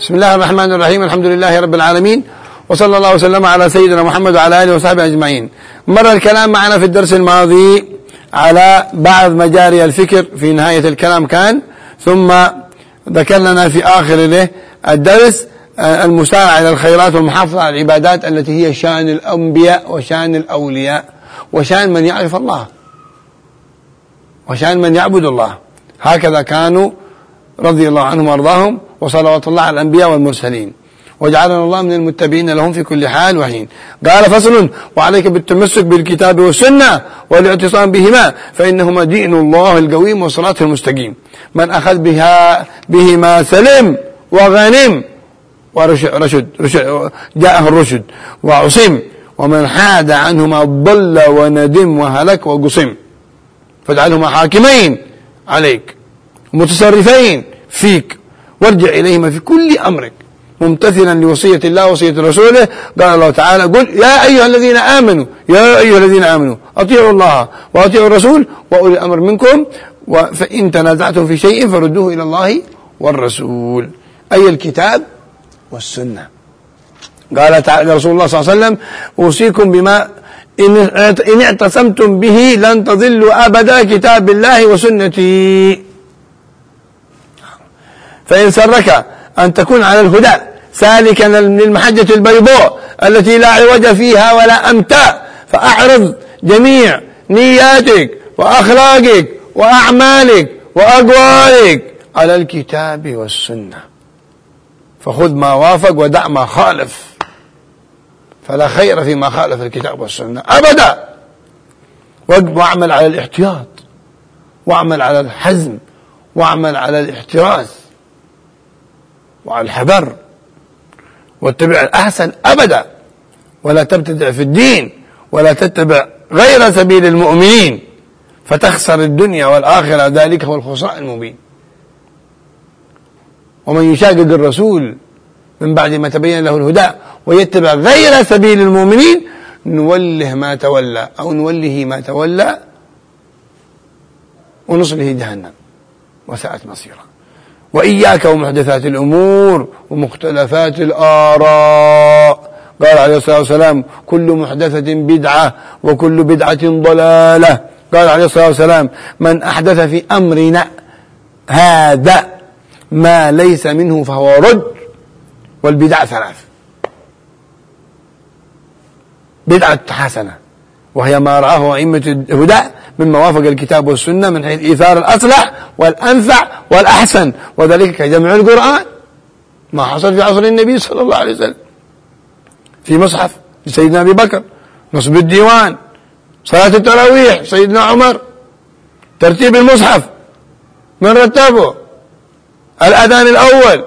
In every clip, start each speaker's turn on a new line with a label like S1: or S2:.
S1: بسم الله الرحمن الرحيم الحمد لله رب العالمين وصلى الله وسلم على سيدنا محمد وعلى آله وصحبه أجمعين. مر الكلام معنا في الدرس الماضي على بعض مجاري الفكر في نهاية الكلام كان ثم ذكر لنا في آخر الدرس آه، المسارعة إلى الخيرات والمحافظة على العبادات التي هي شأن الأنبياء وشأن الأولياء وشأن من يعرف الله وشأن من يعبد الله. هكذا كانوا رضي الله عنهم وأرضاهم. وصلوات الله على الأنبياء والمرسلين. وجعلنا الله من المتبعين لهم في كل حال وحين. قال فصل وعليك بالتمسك بالكتاب والسنة والاعتصام بهما فإنهما دين الله القويم وصلاته المستقيم. من أخذ بها بهما سلم وغنم ورشد رشد, رشد جاءه الرشد وعصم. ومن حاد عنهما ضل وندم وهلك وقصم. فاجعلهما حاكمين عليك متصرفين فيك وارجع إليهما في كل أمرك. ممتثلا لوصية الله وصية رسوله. قال الله تعالى قل يا أيها الذين آمنوا يا أيها الذين آمنوا أطيعوا الله وأطيعوا الرسول وأولي الأمر منكم فإن تنازعتم في شيء فردوه إلى الله والرسول. أي الكتاب والسنة. قال تعالى رسول الله صلى الله عليه وسلم أوصيكم بما إن اعتصمتم به لن تضلوا أبدا كتاب الله وسنتي. فإن سرك أن تكون على الهدى. سالكا للمحجة البيضاء التي لا عوج فيها ولا أمتاء فأعرض جميع نياتك وأخلاقك وأعمالك وأقوالك على الكتاب والسنة. فخذ ما وافق ودع ما خالف. فلا خير فيما خالف الكتاب والسنة أبدا. واعمل على الاحتياط واعمل على الحزم واعمل على الاحتراز. وعلى الحذر واتبع الأحسن أبدا. ولا تبتدع في الدين. ولا تتبع غير سبيل المؤمنين. فتخسر الدنيا والآخرة. ذلك هو الخسران المبين. ومن يشاقق الرسول من بعد ما تبين له الهدى ويتبع غير سبيل المؤمنين نوله ما تولى أو نوله ما تولى ونصله جهنم. وساءت مصيرا وإياك ومحدثات الأمور ومختلفات الآراء. قال عليه الصلاة والسلام كل محدثة بدعة وكل بدعة ضلالة. قال عليه الصلاة والسلام من أحدث في أمرنا هذا ما ليس منه فهو رد والبدع ثلاث. بدعة حسنة. وهي ما رآه أئمة الهدى من موافق الكتاب والسنة من حيث إيثار الأصلح والأنفع والأحسن. وذلك كجمع القرآن ما حصل في عصر النبي صلى الله عليه وسلم. في مصحف لسيدنا أبي بكر نصب الديوان صلاة التراويح سيدنا عمر ترتيب المصحف من رتبه؟ الأذان الأول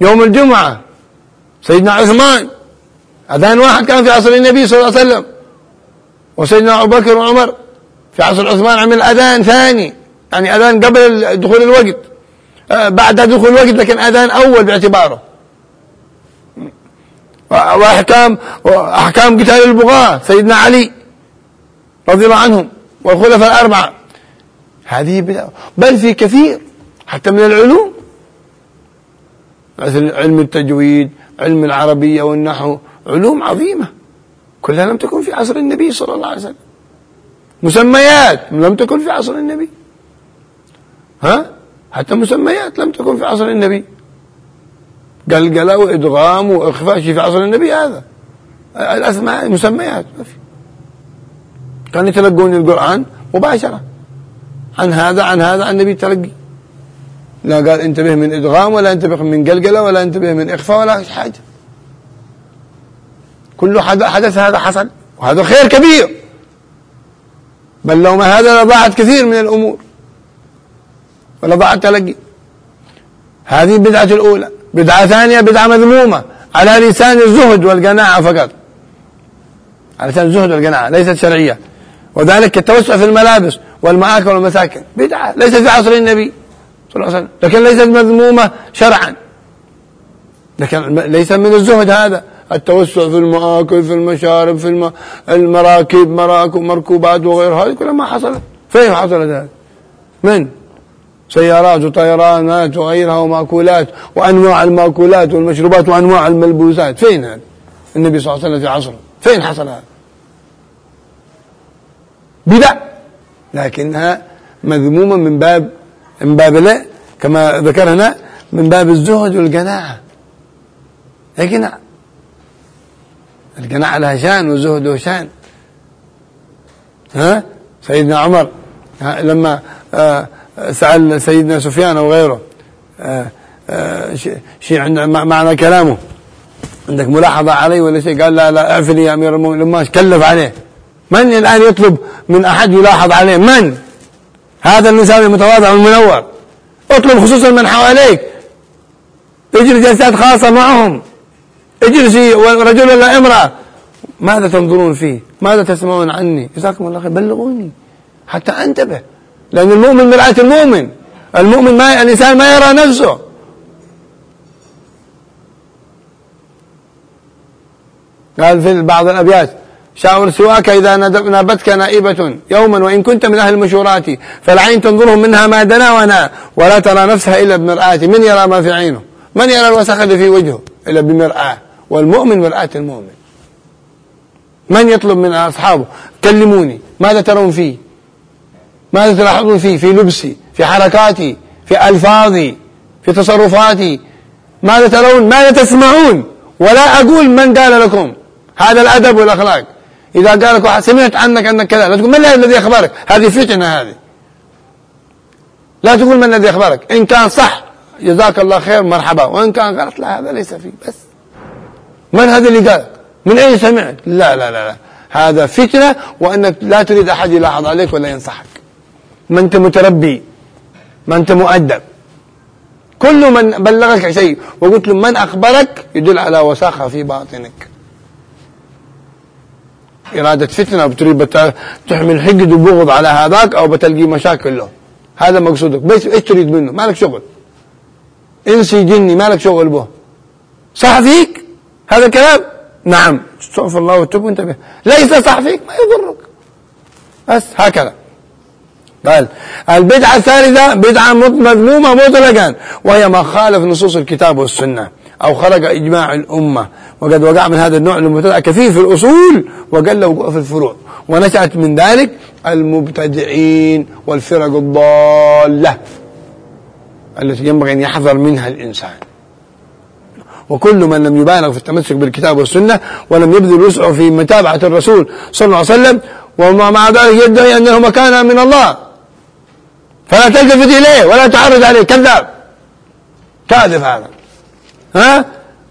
S1: يوم الجمعة سيدنا عثمان أذان واحد كان في عصر النبي صلى الله عليه وسلم. وسيدنا أبو بكر وعمر في عصر عثمان عمل أذان ثاني يعني أذان قبل دخول الوقت. آه، بعد دخول الوقت لكن أذان أول باعتباره. وأحكام وأحكام قتال البغاة سيدنا علي رضي الله عنهم والخلفاء الأربعة. هذه بل في كثير حتى من العلوم. مثل علم التجويد علم العربية والنحو علوم عظيمة. كلها لم تكن في عصر النبي صلى الله عليه وسلم. مسميات لم تكن في عصر النبي. ها؟ حتى مسميات لم تكن في عصر النبي. قلقلة وإدغام وإخفاء شيء في عصر النبي هذا. الأسماء مسميات ما في. كانوا يتلقون القرآن مباشرة. عن هذا عن هذا عن النبي تلقي. لا قال انتبه من إدغام ولا انتبه من قلقلة ولا انتبه من إخفاء ولا حاجة. كل حدث هذا حصل وهذا خير كبير. بل لو ما هذا لضاعت كثير من الأمور. ولضاع التلقي هذه البدعة الأولى. بدعة ثانية بدعة مذمومة. على لسان الزهد والقناعة فقط. على لسان الزهد والقناعة ليست شرعية. وذلك التوسع في الملابس والمآكل والمساكن. بدعة. ليست في عصر النبي صلى الله عليه وسلم. لكن ليست مذمومة شرعا. لكن ليس من الزهد هذا. التوسع في المآكل في المشارب في المراكب مراكب مركوبات وغيرها هذه كلها ما حصلت. فين حصلت هذه؟ من؟ سيارات وطيرانات وغيرها ومأكولات وأنواع المأكولات والمشروبات وأنواع الملبوسات. فين هذا النبي صلى الله عليه وسلم في عصره. فين حصل هذا؟ بدع. لكنها مذمومة من باب من باب لا كما ذكرنا من باب الزهد والقناعة القناعة القناعة لها شأن والزهد له شان ها؟ سيدنا عمر لما آه، سأل سيدنا سفيان أو غيره آه، آه، شيء معنى كلامه. عندك ملاحظة علي ولا شيء؟ قال لا لا أعفني يا أمير المؤمنين. لما كلف عليه. من الآن يطلب من أحد يلاحظ عليه؟ من؟ هذا الإنسان المتواضع والمنور اطلب خصوصا من حواليك. اجري جلسات خاصة معهم. اجلسي رجل ولا امرأة. ماذا تنظرون فيه؟ ماذا تسمعون عني؟ جزاكم الله خير. بلغوني. حتى أنتبه. لأن المؤمن مرآة المؤمن. المؤمن ما الإنسان ما يرى نفسه. قال في بعض الأبيات شاور سواك إذا نابتك نائبة يوما وإن كنت من أهل المشورات فالعين تنظره منها ما دنا ونا ولا ترى نفسها إلا بمرآة. من يرى ما في عينه؟ من يرى الوسخ اللي في وجهه إلا بمرآة؟ والمؤمن مرآة المؤمن. من يطلب من أصحابه؟ كلموني ماذا ترون فيه؟ ماذا تلاحظون فيه؟ في لبسي في حركاتي في ألفاظي في تصرفاتي. ماذا ترون؟ ماذا تسمعون؟ ولا أقول من قال لكم. هذا الأدب والأخلاق. إذا قال لك سمعت عنك أنك كذا لا تقول من الذي أخبرك؟ هذه فتنة هذه. لا تقول من الذي أخبرك. إن كان صح جزاك الله خير مرحبا. وإن كان غلط لا هذا ليس فيه. بس. من هذا اللي قال؟ من أين سمعت؟ لا لا لا, لا. هذا فتنة وأنك لا تريد أحد يلاحظ عليك ولا ينصحك. ما أنت متربي ما أنت مؤدب. كل من بلغك شيء وقلت له من أخبرك يدل على وساخة في باطنك. إرادة فتنة بتريد تحمل حقد وبغض على هذاك أو بتلقي مشاكل له. هذا مقصودك. بس إيش تريد منه؟ ما لك شغل. إنسي جني ما لك شغل به. صح فيك؟ هذا الكلام؟ نعم. استغفر الله وتب وانتبه. ليس صح فيك ما يضرك. بس هكذا. قال البدعة الثالثة بدعة مذمومة مطلقا وهي ما خالف نصوص الكتاب والسنة أو خرج إجماع الأمة. وقد وقع من هذا النوع المبتدع كثير في الأصول وقل وقوع في الفروع. ونشأت من ذلك المبتدعين والفرق الضالة التي ينبغي أن يحذر منها الإنسان. وكل من لم يبالغ في التمسك بالكتاب والسنة ولم يبذل وسعه في متابعة الرسول صلى الله عليه وسلم ومع ذلك يدعي أنه مكان من الله. فلا تلتفت إليه ولا تعرض عليه. كذاب. كاذب هذا. ها؟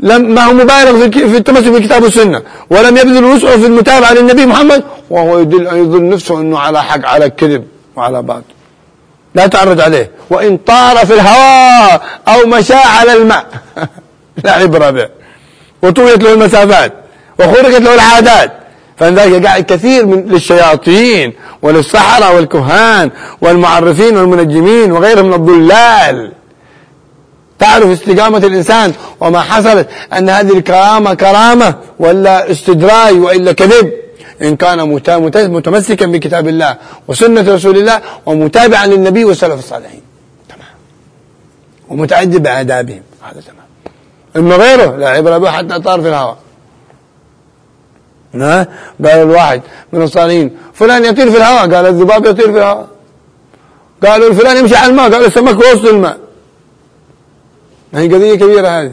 S1: لم ما هو مبالغ في التمسك بالكتاب والسنة ولم يبذل وسعه في المتابعة للنبي محمد وهو يدل يظن نفسه أنه على حق على كذب وعلى باطل. لا تعرض عليه. وإن طار في الهواء أو مشى على الماء. لا عبرة به. وطويت له المسافات وخرقت له العادات. فلذلك قاعد كثير من للشياطين وللسحرة والكهان والمعرفين والمنجمين وغيرهم من الضلال. تعرف استقامة الإنسان وما حصلت أن هذه الكرامة كرامة ولا استدراج وإلا كذب. إن كان متمسكا بكتاب الله وسنة رسول الله ومتابعا للنبي والسلف الصالحين. تمام. ومتعجب بآدابهم هذا تمام. إما غيره لا عبرة به حتى طار في الهواء قال الواحد من الصالحين فلان يطير في الهواء قال الذباب يطير في الهواء قالوا الفلان يمشي على الماء. قال السمك وسط الماء. هي قضية كبيرة هذه.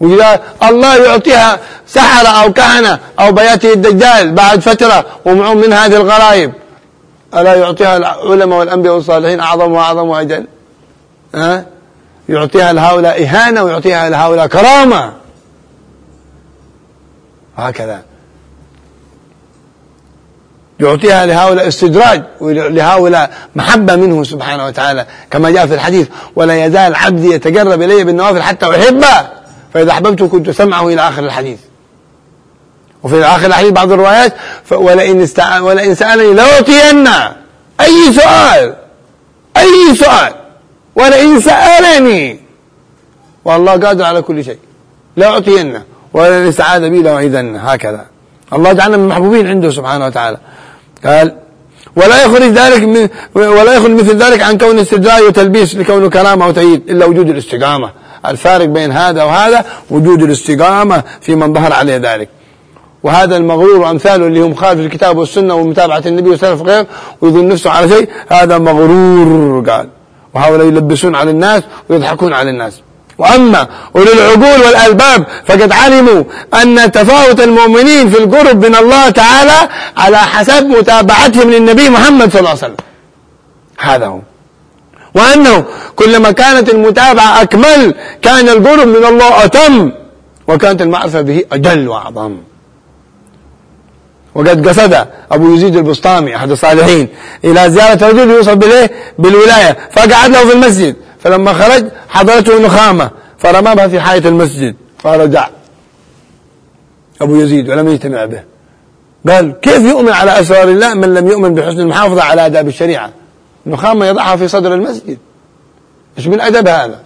S1: وإذا الله يعطيها سحرة أو كهنة أو بياتي الدجال بعد فترة ومعهم من هذه الغرائب ألا يعطيها العلماء والأنبياء والصالحين أعظم وأعظم وأجل؟ ها؟ يعطيها لهؤلاء إهانة ويعطيها لهؤلاء كرامة. هكذا. يعطيها لهؤلاء استدراج ولهؤلاء محبة منه سبحانه وتعالى كما جاء في الحديث ولا يزال عبدي يتقرب إلي بالنوافل حتى أحبه فإذا أحببته كنت سمعه إلى آخر الحديث. وفي آخر الحديث بعض الروايات ولئن, استع... ولئن سألني لأعطين أي سؤال؟ أي سؤال؟ ولئن سألني والله قادر على كل شيء. لأعطينه ولئن استعاذ بي لأعيذن هكذا. الله جعلنا من المحبوبين عنده سبحانه وتعالى. قال ولا يخرج ذلك من ولا يخرج مثل ذلك عن كون استدراج وتلبيس لكونه كرامة أو تأييد إلا وجود الاستقامة. الفارق بين هذا وهذا وجود الاستقامة في من ظهر عليه ذلك. وهذا المغرور وامثاله اللي هم خالف الكتاب والسنة ومتابعة النبي وسلف غير ويظن نفسه على شيء هذا مغرور قال. وهؤلاء يلبسون على الناس ويضحكون على الناس. وأما أولي العقول والألباب فقد علموا أن تفاوت المؤمنين في القرب من الله تعالى على حسب متابعتهم للنبي محمد صلى الله عليه وسلم. هذا هو. وأنه كلما كانت المتابعة أكمل كان القرب من الله أتم وكانت المعرفة به أجل وأعظم. وقد قصد أبو يزيد البسطامي أحد الصالحين إلى زيارة رجل يوصل بالإيه؟ بالولاية فقعد له في المسجد فلما خرج حضرته نخامة فرمى بها في حائط المسجد فرجع. أبو يزيد ولم يجتمع به. قال كيف يؤمن على أسرار الله من لم يؤمن بحسن المحافظة على آداب الشريعة؟ نخامة يضعها في صدر المسجد. إيش من أدب هذا؟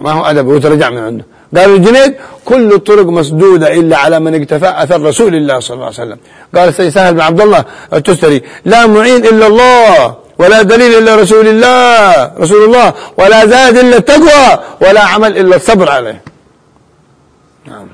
S1: ما هو أدب وترجع من عنده. قال الجنيد كل الطرق مسدودة إلا على من اكتفى أثر رسول الله صلى الله عليه وسلم. قال السيد سهل بن عبد الله التستري لا معين إلا الله ولا دليل إلا رسول الله رسول الله ولا زاد إلا التقوى ولا عمل إلا الصبر عليه. نعم.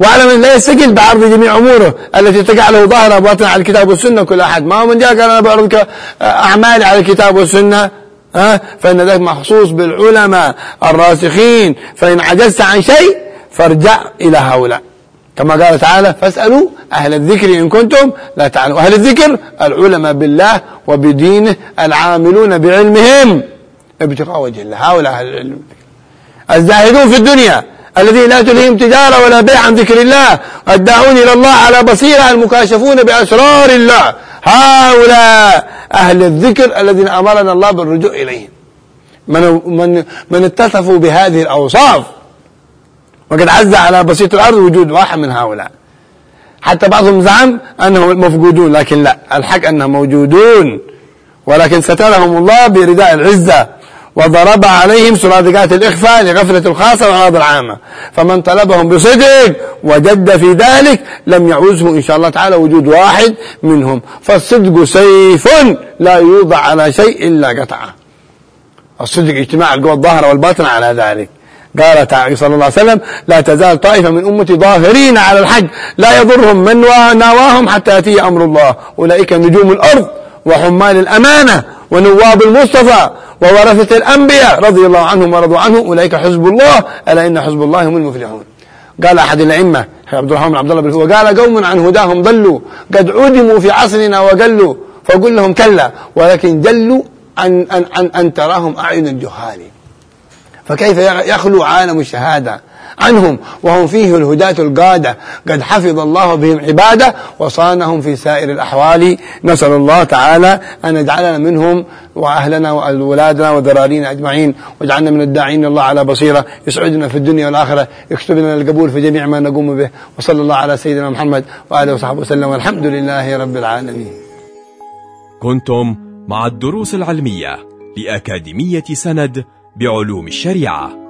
S1: واعلم أن لا يستقل بعرض جميع أموره التي تقع له ظاهرة وباطنة على الكتاب والسنة. كل أحد ما هو من جاء قال أنا بعرض اعمالي على الكتاب والسنة. ها؟ فإن ذلك مخصوص بالعلماء الراسخين. فإن عجزت عن شيء فارجع إلى هؤلاء. كما قال تعالى فاسألوا أهل الذكر إن كنتم لا تعلمون. أهل الذكر العلماء بالله وبدينه العاملون بعلمهم. ابتغاء وجه الله. هؤلاء أهل العلم الزاهدون في الدنيا. الذين لا تلهيهم تجارة ولا بيع عن ذكر الله الداعون إلى الله على بصيرة المكاشفون بأسرار الله. هؤلاء أهل الذكر الذين أمرنا الله بالرجوع إليهم. من, من, من اتصفوا بهذه الأوصاف. وقد عز على بسيط الأرض وجود واحد من هؤلاء. حتى بعضهم زعم أنهم مفقودون لكن لا. الحق أنهم موجودون. ولكن سترهم الله برداء العزة. وضرب عليهم سرادقات الإخفاء لغفلة الخاصة والعرض العامة. فمن طلبهم بصدق وجد في ذلك لم يعوزه إن شاء الله تعالى وجود واحد منهم. فالصدق سيف لا يوضع على شيء إلا قطعه. الصدق اجتماع القوى الظاهرة والباطنة على ذلك. قال صلى الله عليه وسلم لا تزال طائفة من أمتي ظاهرين على الحج لا يضرهم من ناواهم حتى يأتي أمر الله. أولئك نجوم الأرض وحمال الأمانة ونواب المصطفى وورثة الأنبياء رضي الله عنهم ورضوا عنه. أولئك حزب الله. ألا إن حزب الله هم المفلحون. قال أحد الأئمة عبد الرحمن بن عبد الله وقال قوم عن هداهم ضلوا قد عدموا في عصرنا وقلوا فقل لهم كلا ولكن جلوا عن, عن, عن أن تراهم أعين الجهال. فكيف يخلو عالم الشهادة؟ عنهم وهم فيه الهداة القادة. قد حفظ الله بهم عبادة وصانهم في سائر الأحوال. نسأل الله تعالى أن يجعلنا منهم وأهلنا وأولادنا وذرارينا أجمعين واجعلنا من الداعين الله على بصيرة. يسعدنا في الدنيا والآخرة. يكتب لنا القبول في جميع ما نقوم به. وصلى الله على سيدنا محمد وآله وصحبه وسلم. والحمد لله رب العالمين.
S2: كنتم مع الدروس العلمية لأكاديمية سند بعلوم الشريعة.